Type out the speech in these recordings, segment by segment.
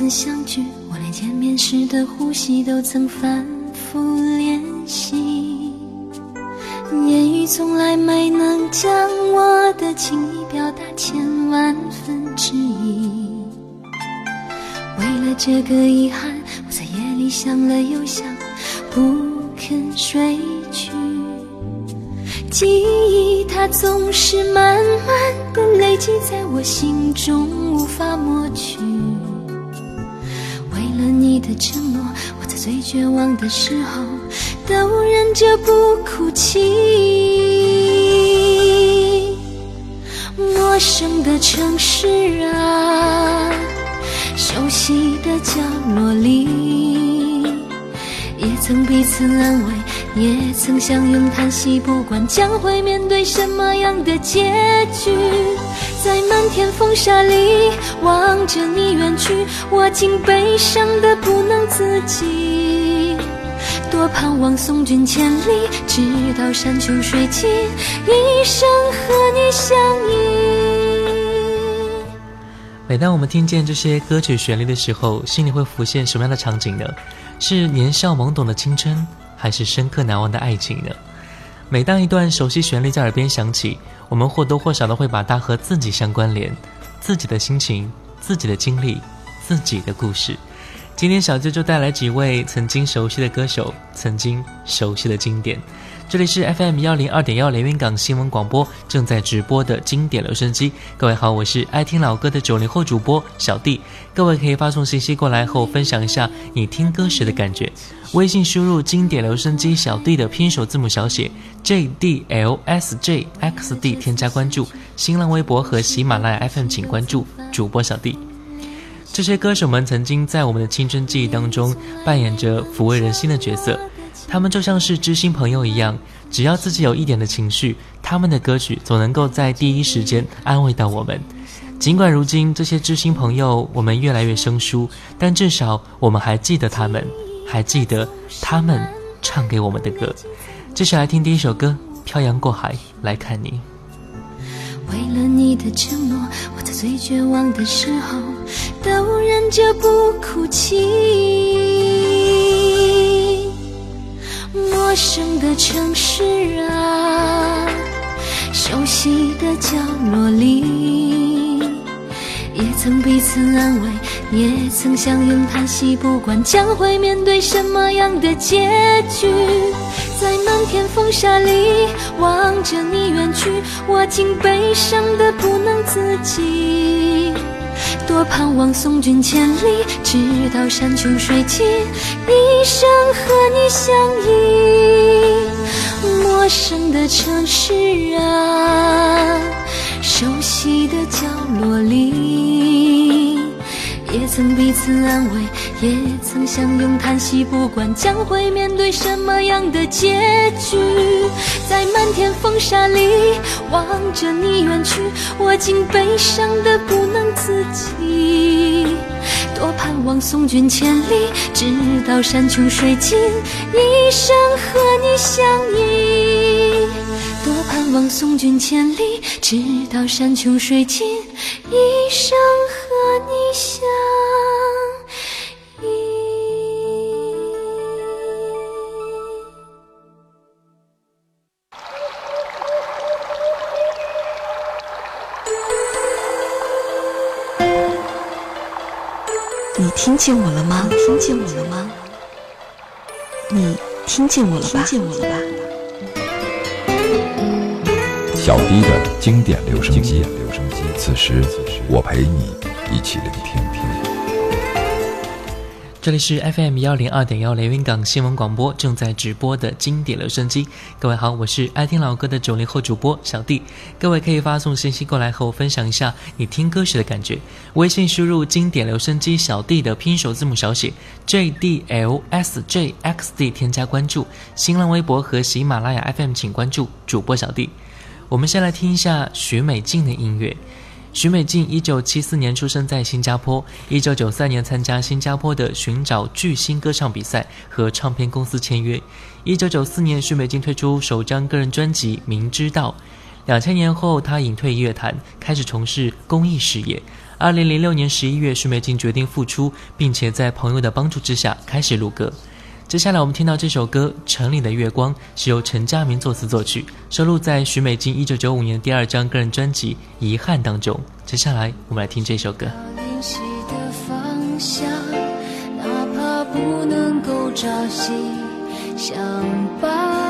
次相聚，我连见面时的呼吸都曾反复练习。言语从来没能将我的情意表达千万分之一。为了这个遗憾，我在夜里想了又想，不肯睡去。记忆它总是慢慢的累积在我心中，无法抹去。为了你的承诺，我在最绝望的时候都忍着不哭泣。陌生的城市啊，熟悉的角落里，也曾彼此安慰。也曾相拥叹息，不管将会面对什么样的结局，在漫天风沙里望着你远去，我竟悲伤的不能自己。多盼望送君千里，直到山穷水尽，一生和你相依。每当我们听见这些歌曲旋律的时候，心里会浮现什么样的场景呢？是年少懵懂的青春？还是深刻难忘的爱情呢？每当一段熟悉旋律在耳边响起，我们或多或少的会把它和自己相关联，自己的心情、自己的经历、自己的故事。今天小舅就带来几位曾经熟悉的歌手，曾经熟悉的经典。这里是 FM 幺零二点幺连云港新闻广播正在直播的经典留声机。各位好，我是爱听老歌的九零后主播小弟。各位可以发送信息过来和我分享一下你听歌时的感觉。微信输入经典留声机小弟的拼首字母小写 J D L S J X D，添加关注。新浪微博和喜马拉雅 FM 请关注主播小弟。这些歌手们曾经在我们的青春记忆当中扮演着抚慰人心的角色。他们就像是知心朋友一样，只要自己有一点的情绪，他们的歌曲总能够在第一时间安慰到我们。尽管如今这些知心朋友我们越来越生疏，但至少我们还记得他们，还记得他们唱给我们的歌。接下来听第一首歌《漂洋过海来看你》。为了你的承诺，我在最绝望的时候都忍着不哭泣。陌生的城市啊，熟悉的角落里，也曾彼此安慰，也曾相拥叹息，不管将会面对什么样的结局，在漫天风沙里望着你远去，我竟悲伤的不能自己。多盼望送君千里，直到山穷水尽，一生和你相依。陌生的城市啊，熟悉的角落里，也曾彼此安慰，也曾相拥叹息，不管将会面对什么样的结局。在漫天风沙里望着你远去，我竟悲伤的不能自己。多盼望送君千里，直到山穷水尽，一生和你相依。多盼望送君千里，直到山穷水尽，一生和你相。听见我了吗？听见我了吗？你听见我了吧？听见我了吧？小迪的经典留声机，此时我陪你一起聆听。这里是 FM 幺零二点幺连云港新闻广播正在直播的经典留声机。各位好，我是爱听老歌的九零后主播小弟。各位可以发送信息过来和我分享一下你听歌时的感觉。微信输入经典留声机小弟的拼手字母小写 J D L S J X D，添加关注。新浪微博和喜马拉雅 FM 请关注主播小弟。我们先来听一下许美静的音乐。许美静一九七四年出生在新加坡，一九九三年参加新加坡的寻找巨星歌唱比赛，和唱片公司签约。一九九四年，许美静推出首张个人专辑《明知道》。两千年后，她隐退乐坛，开始从事公益事业。二零零六年十一月，许美静决定复出，并且在朋友的帮助之下开始录歌。接下来我们听到这首歌《城里的月光》是由陈佳明作词作曲，收录在许美静一九九五年第二张个人专辑《遗憾》当中。接下来我们来听这首歌。灵犀的方向，哪怕不能够朝夕相伴。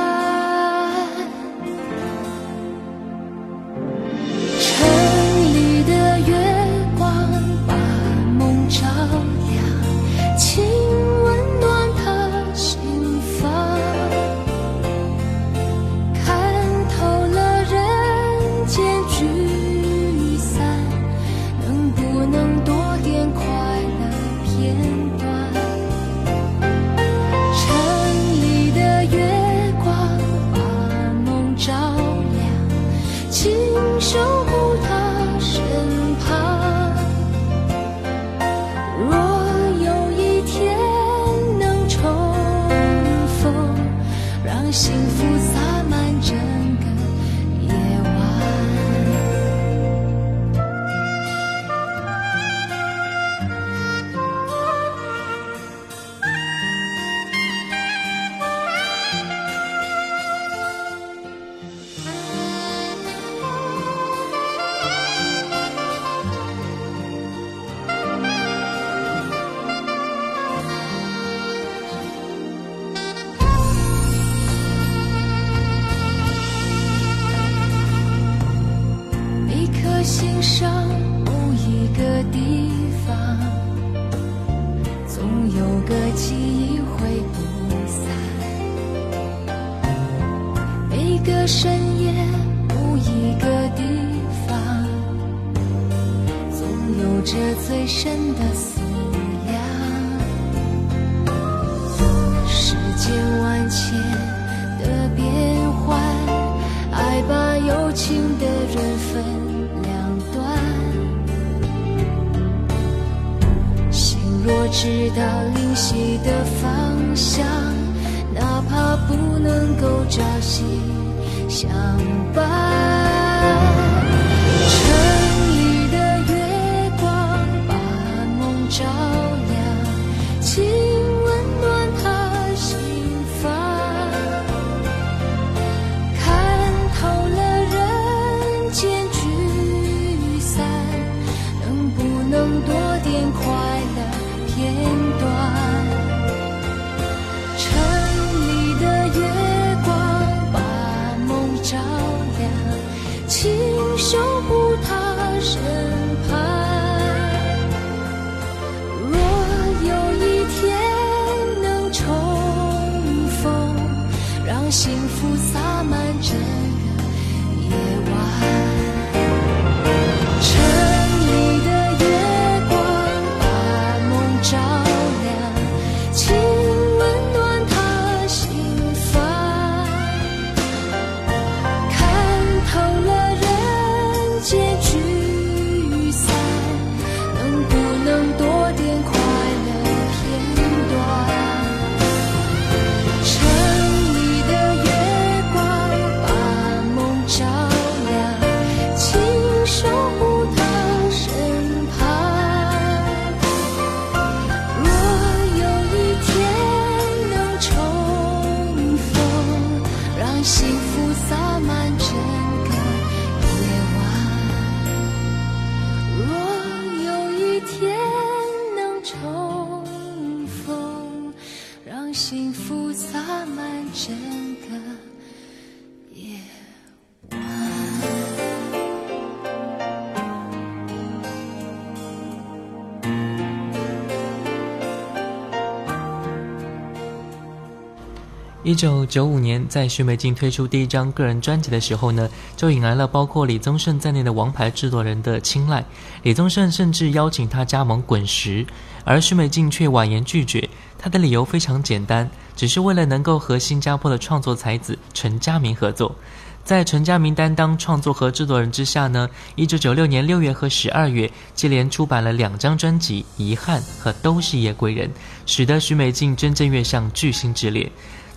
一九九五年，在徐美静推出第一张个人专辑的时候呢，就引来了包括李宗盛在内的王牌制作人的青睐。李宗盛甚至邀请他加盟滚石，而徐美静却婉言拒绝。他的理由非常简单，只是为了能够和新加坡的创作才子陈家明合作。在陈家明担当创作和制作人之下呢，一九九六年六月和十二月接连出版了两张专辑《遗憾》和《都是夜归人》，使得徐美静真正跃上巨星之列。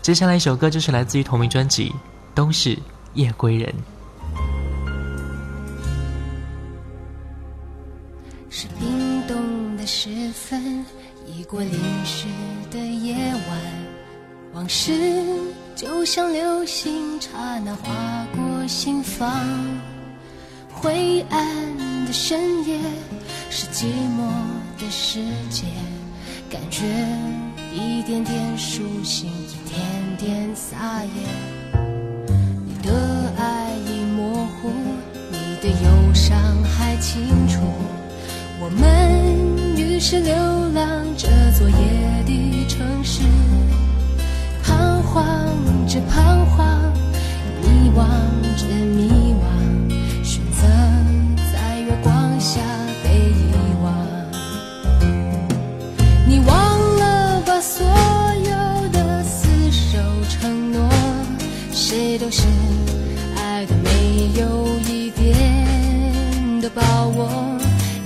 接下来一首歌就是来自于同名专辑，都是夜归人。是冰冻的时分，已过零时的夜晚，往事就像流星刹那划过心房，灰暗的深夜，是寂寞的世界，感觉一点点苏醒。天撒野。你的爱已模糊，你的忧伤还清楚。我们于是流浪这座夜的城市，彷徨着彷徨，迷惘。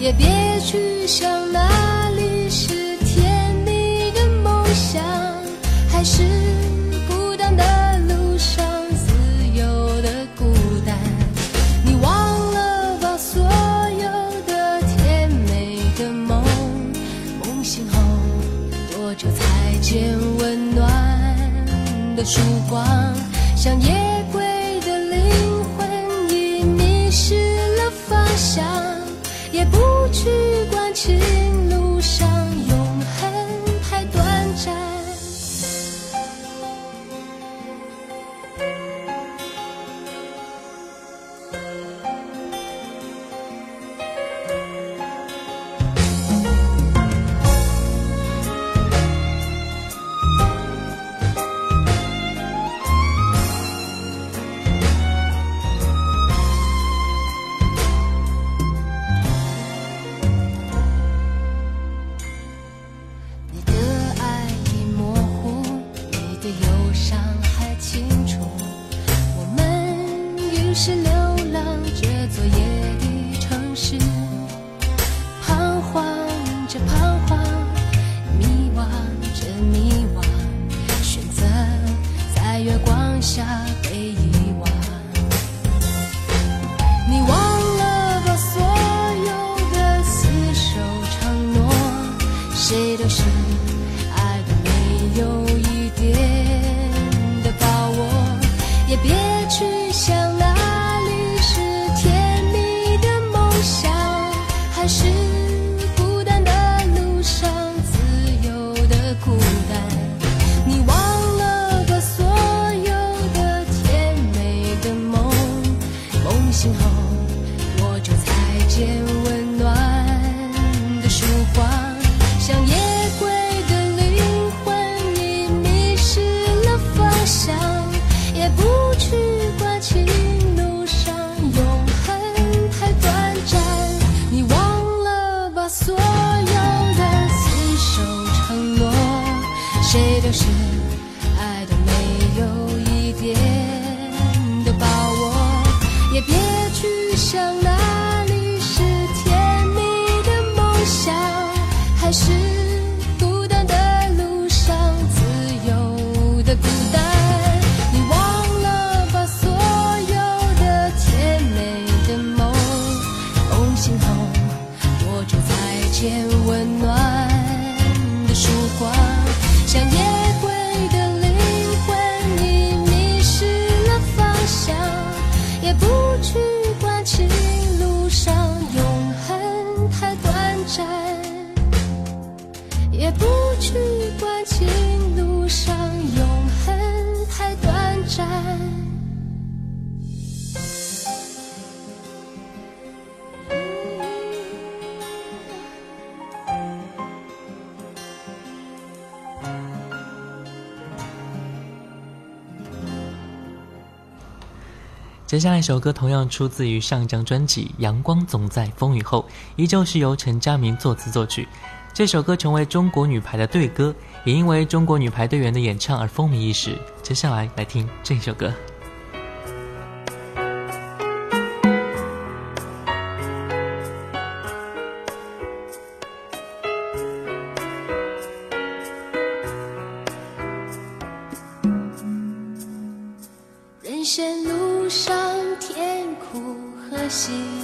也别去想那。wish 接下来一首歌同样出自于上一张专辑《阳光总在风雨后》，依旧是由陈佳明作词作曲。这首歌成为中国女排的队歌，也因为中国女排队员的演唱而风靡一时。接下来来听这首歌。心。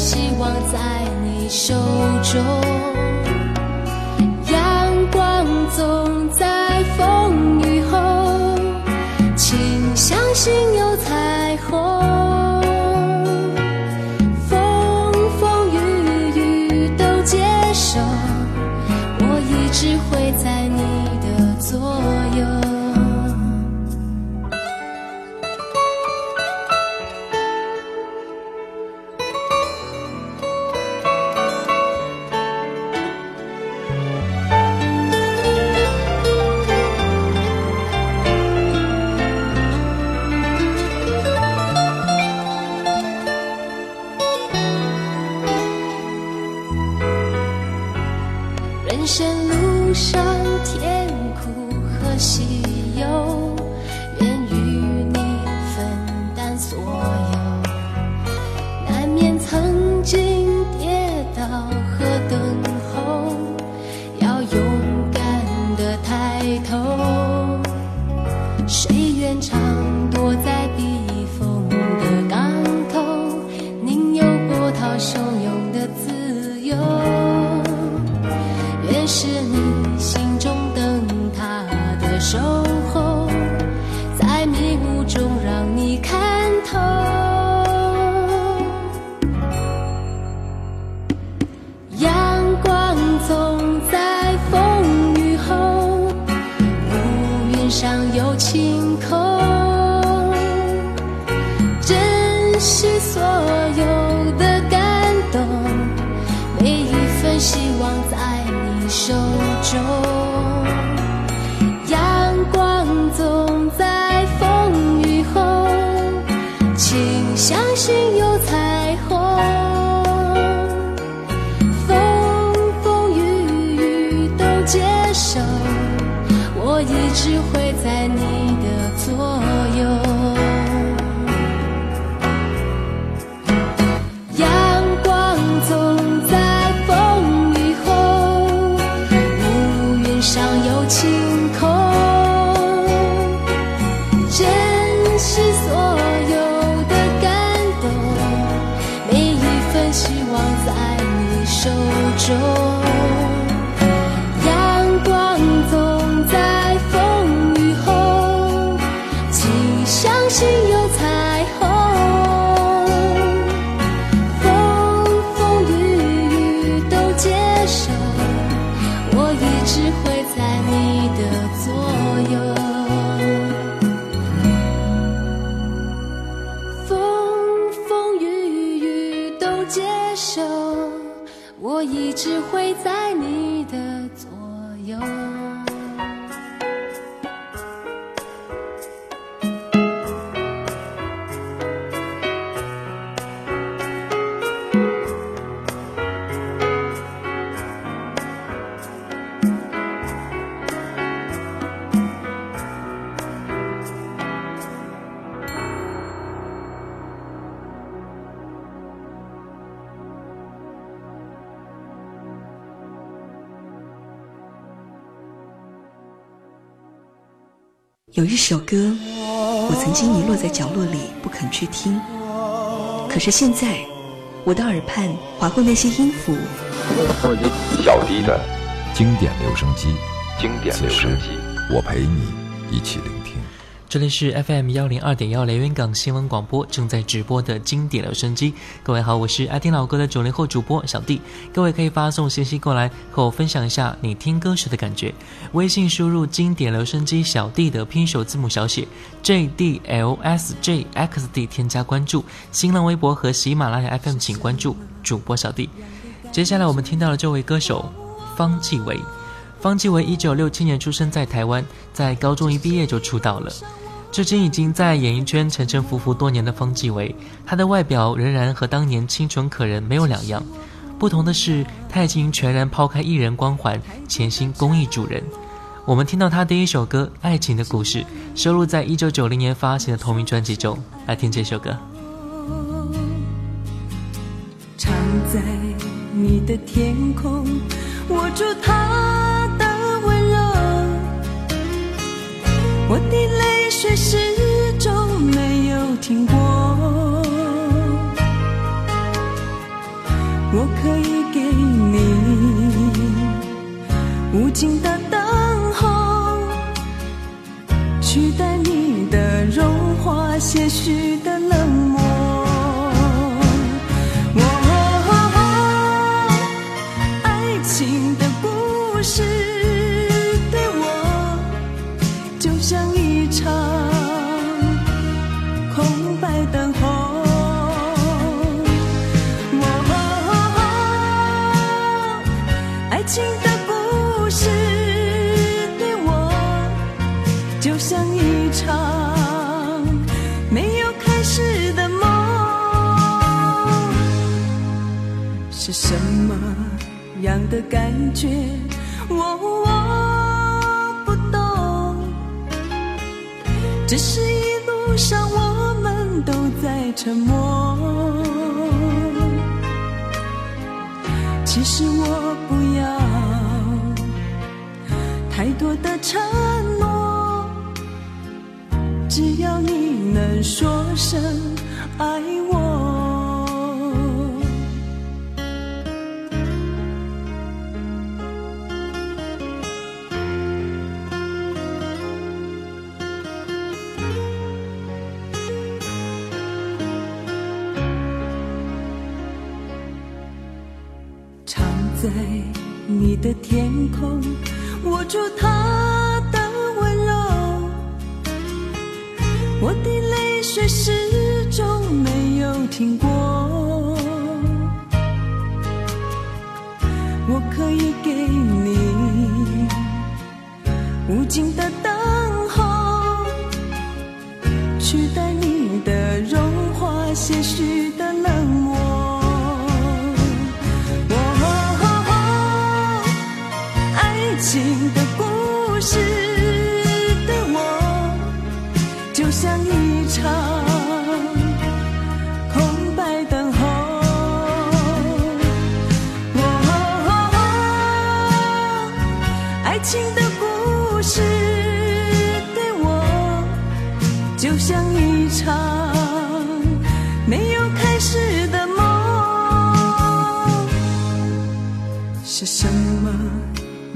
希望在你手中。阳光总在风雨后请相信有有一首歌我曾经遗落在角落里不肯去听。可是现在我的耳畔划过那些音符。经典留声机。经典留声机。我陪你一起聆听。这里是 FM 幺零二点幺连云港新闻广播正在直播的经典留声机。各位好，我是爱听老歌的九零后主播小弟。各位可以发送信息过来和我分享一下你听歌时的感觉。微信输入“经典留声机小弟”的拼手字母小写 J D L S J X D，添加关注。新浪微博和喜马拉雅 FM 请关注主播小弟。接下来我们听到了这位歌手方季韦。方季韦一九六七年出生在台湾，在高中一毕业就出道了。至今已经在演艺圈沉沉浮浮多年的方季韦，他的外表仍然和当年清纯可人没有两样。不同的是，他已经全然抛开艺人光环，潜心公益助人。我们听到他第一首歌《爱情的故事》，收录在一九九零年发行的同名专辑中。来听这首歌。藏在你的天空，握住他我的泪。水始终没有停过。我可以给你无尽的等候，取代你的融化，些许的的感觉？我我不懂。只是一路上我们都在沉默。其实我不要太多的承诺，只要你能说声爱我。天空，握住他情的故事。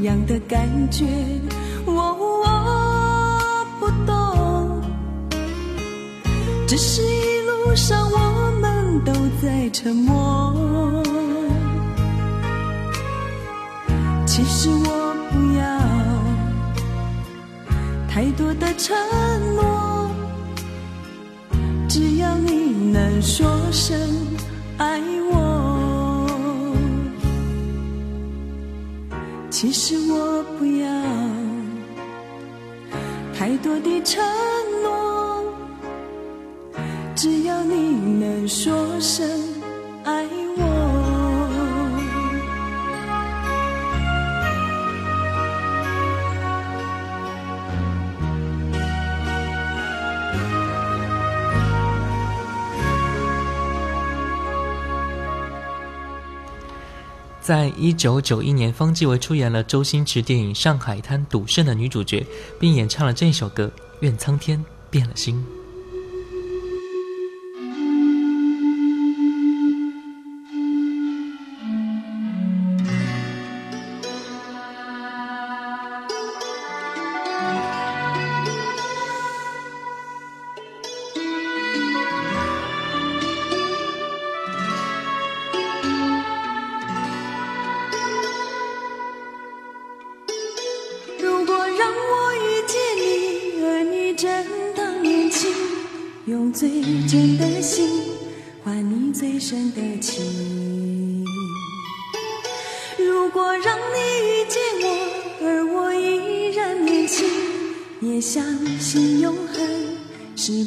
样的感觉，我我不懂。只是一路上我们都在沉默。其实我不要太多的承诺，只要你能说声其实我不要太多的承诺，只要你能说声爱我。在一九九一年，方季韦出演了周星驰电影《上海滩赌圣》的女主角，并演唱了这首歌《愿苍天变了心》。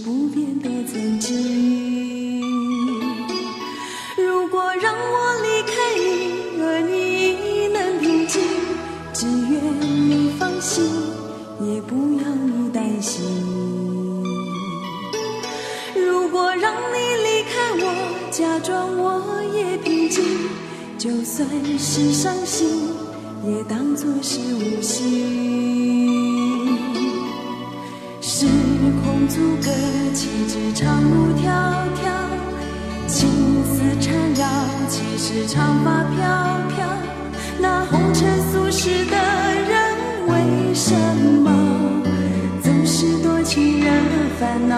不变的曾经。如果让我离开你，而你亦能平静，只愿你放心，也不要你担心。如果让你离开我，假装我也平静，就算是伤心，也当作是无心。阻隔，岂止长路迢迢，情丝缠绕，岂是长发飘飘？那红尘俗世的人，为什么总是多情人烦恼？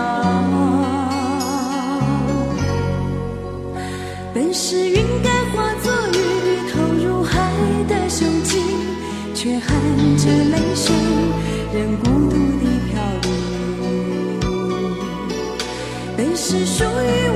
本是云该化作雨，投入海的胸襟，却含着泪水，任孤独是属于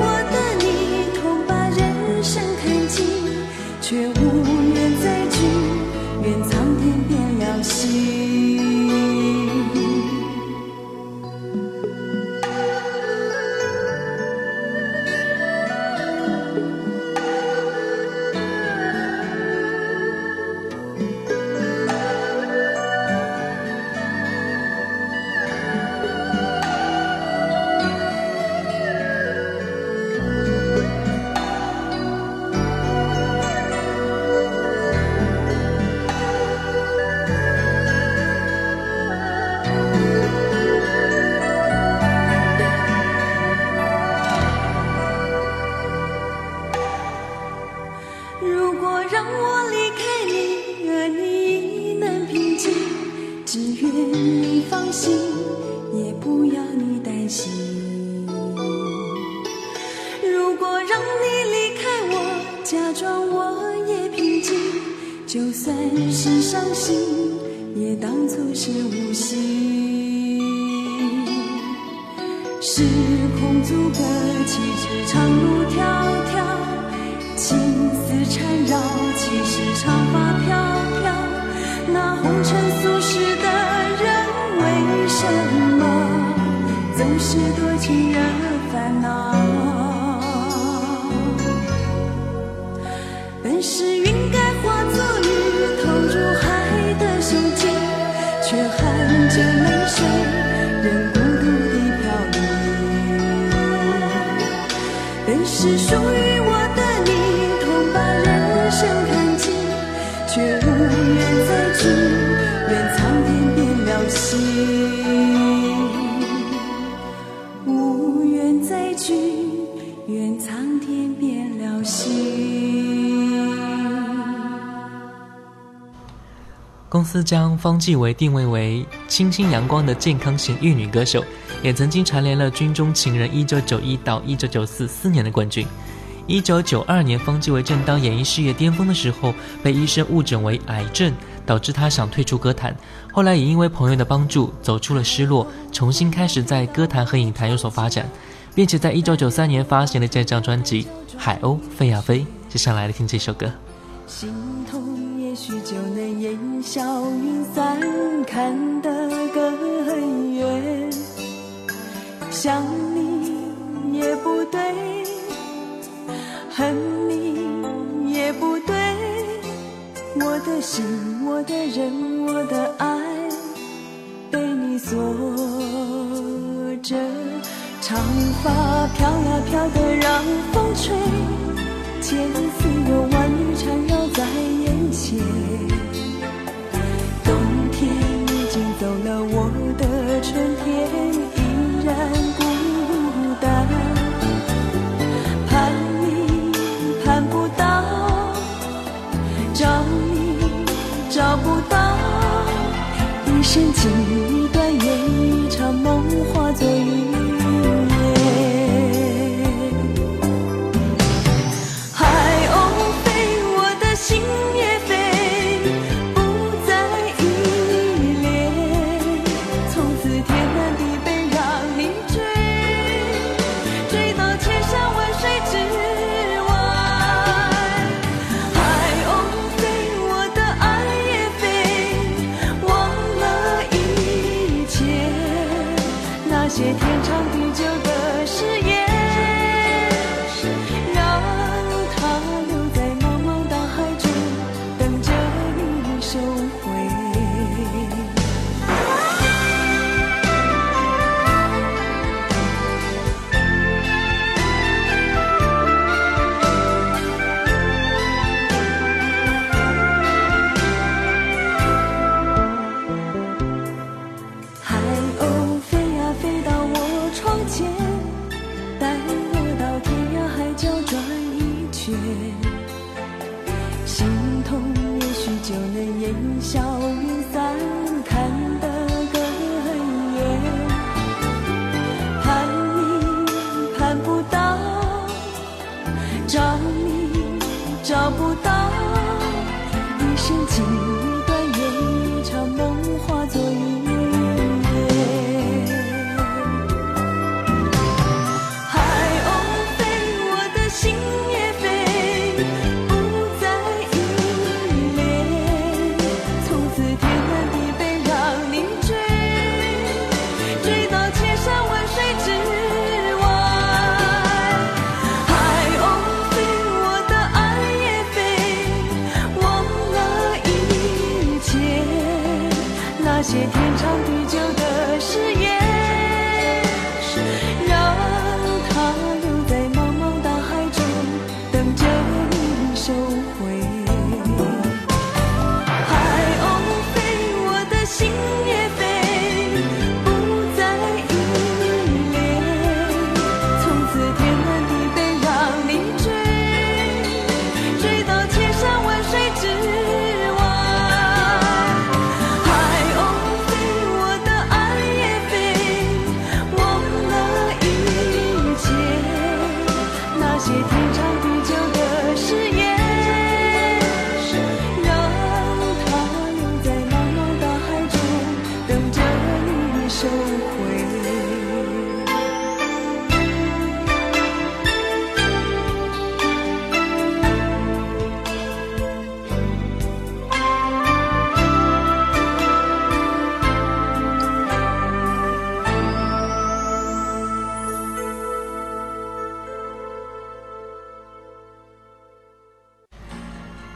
其实长发飘飘？那红尘俗世的人，为什么总是多情惹烦恼？本是云该化作雨，投入海的胸襟，却含着泪水，任孤独地飘零。本是公司将方季韦定位为清新阳光的健康型玉女歌手，也曾经蝉联了军中情人一九九一到一九九四四年的冠军。一九九二年，方季韦正当演艺事业巅峰的时候，被医生误诊为癌症，导致他想退出歌坛。后来也因为朋友的帮助，走出了失落，重新开始在歌坛和影坛有所发展，并且在一九九三年发行了这张专辑《海鸥飞呀飞》。接下来听这首歌。心痛能烟消云散，看得更远。想你也不对，恨你也不对。我的心，我的人，我的爱，被你锁着。长发飘呀飘的让风吹。千丝万缕缠绕在眼前，春天依然孤单。盼你盼不到，找你找不到，一生情一段，缘一场梦化作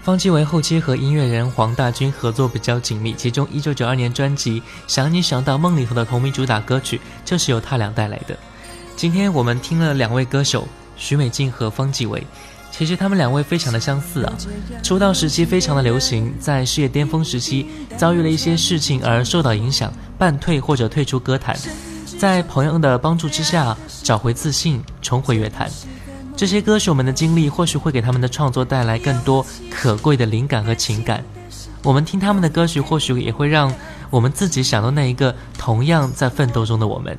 方季韦后期和音乐人黄大军合作比较紧密，其中1992年专辑《想你想到梦里头》的同名主打歌曲就是由他俩带来的。今天我们听了两位歌手许美静和方季韦，其实他们两位非常的相似啊。出道时期非常的流行，在事业巅峰时期遭遇了一些事情而受到影响，半退或者退出歌坛，在朋友的帮助之下找回自信，重回乐坛。这些歌手们的经历或许会给他们的创作带来更多可贵的灵感和情感。我们听他们的歌曲，或许也会让我们自己想到那一个同样在奋斗中的我们。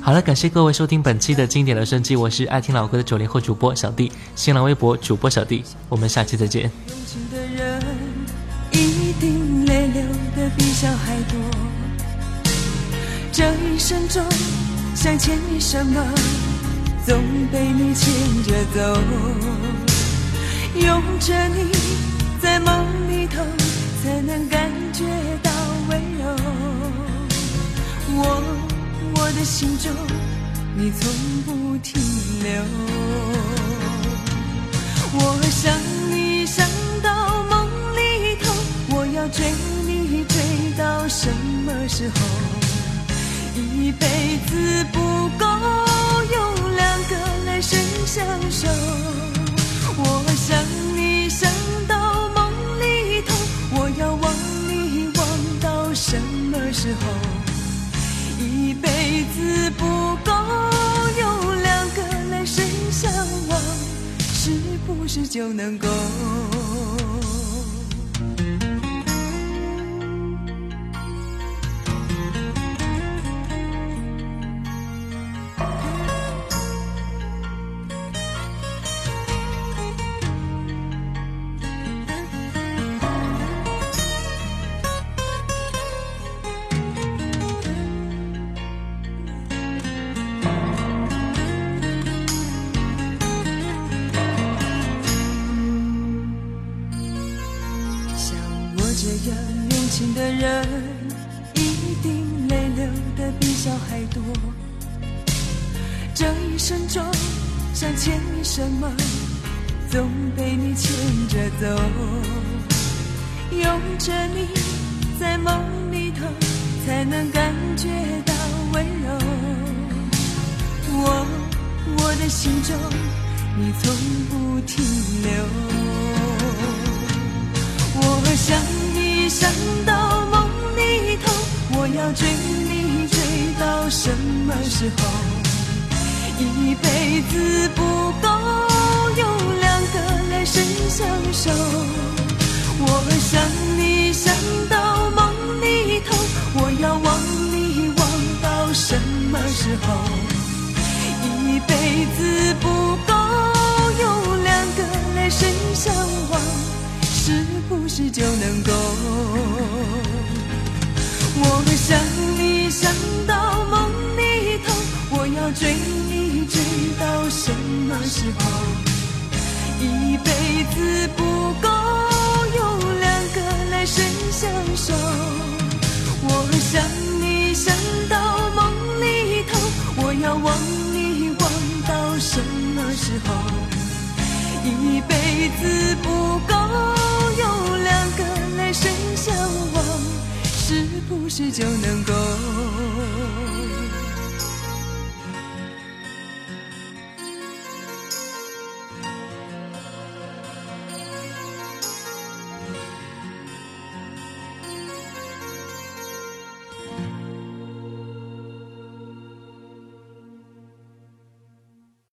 好了，感谢各位收听本期的经典留声机，我是爱听老歌的九零后主播小弟，新浪微博主播小弟，我们下期再见。一。生中想牵你什么，总被你牵着走。拥着你在梦里头，才能感觉到温柔。我我的心中，你从不停留。我想你想到梦里头，我要追你追到什么时候？一辈子不够相守。我想你想到梦里头，我要忘你忘到什么时候？一辈子不够有两个来生相望，是不是就能够？这一生中想牵你什么，总被你牵着走。拥着你在梦里头，才能感觉到温柔。我我的心中，你从不停留。我想你想到梦里头，我要追你追到什么时候？一辈子不够用两个来生相守。我想你想到梦里头，我要忘你忘到什么时候？一辈子不够，用两个来生相望，是不是就能够？我想你想到梦里头，我要追你到什么时候？一辈子不够，用两个来生相守。我想你想到梦里头，我要忘你忘到什么时候？一辈子不够，用两个来生相望，是不是就能够？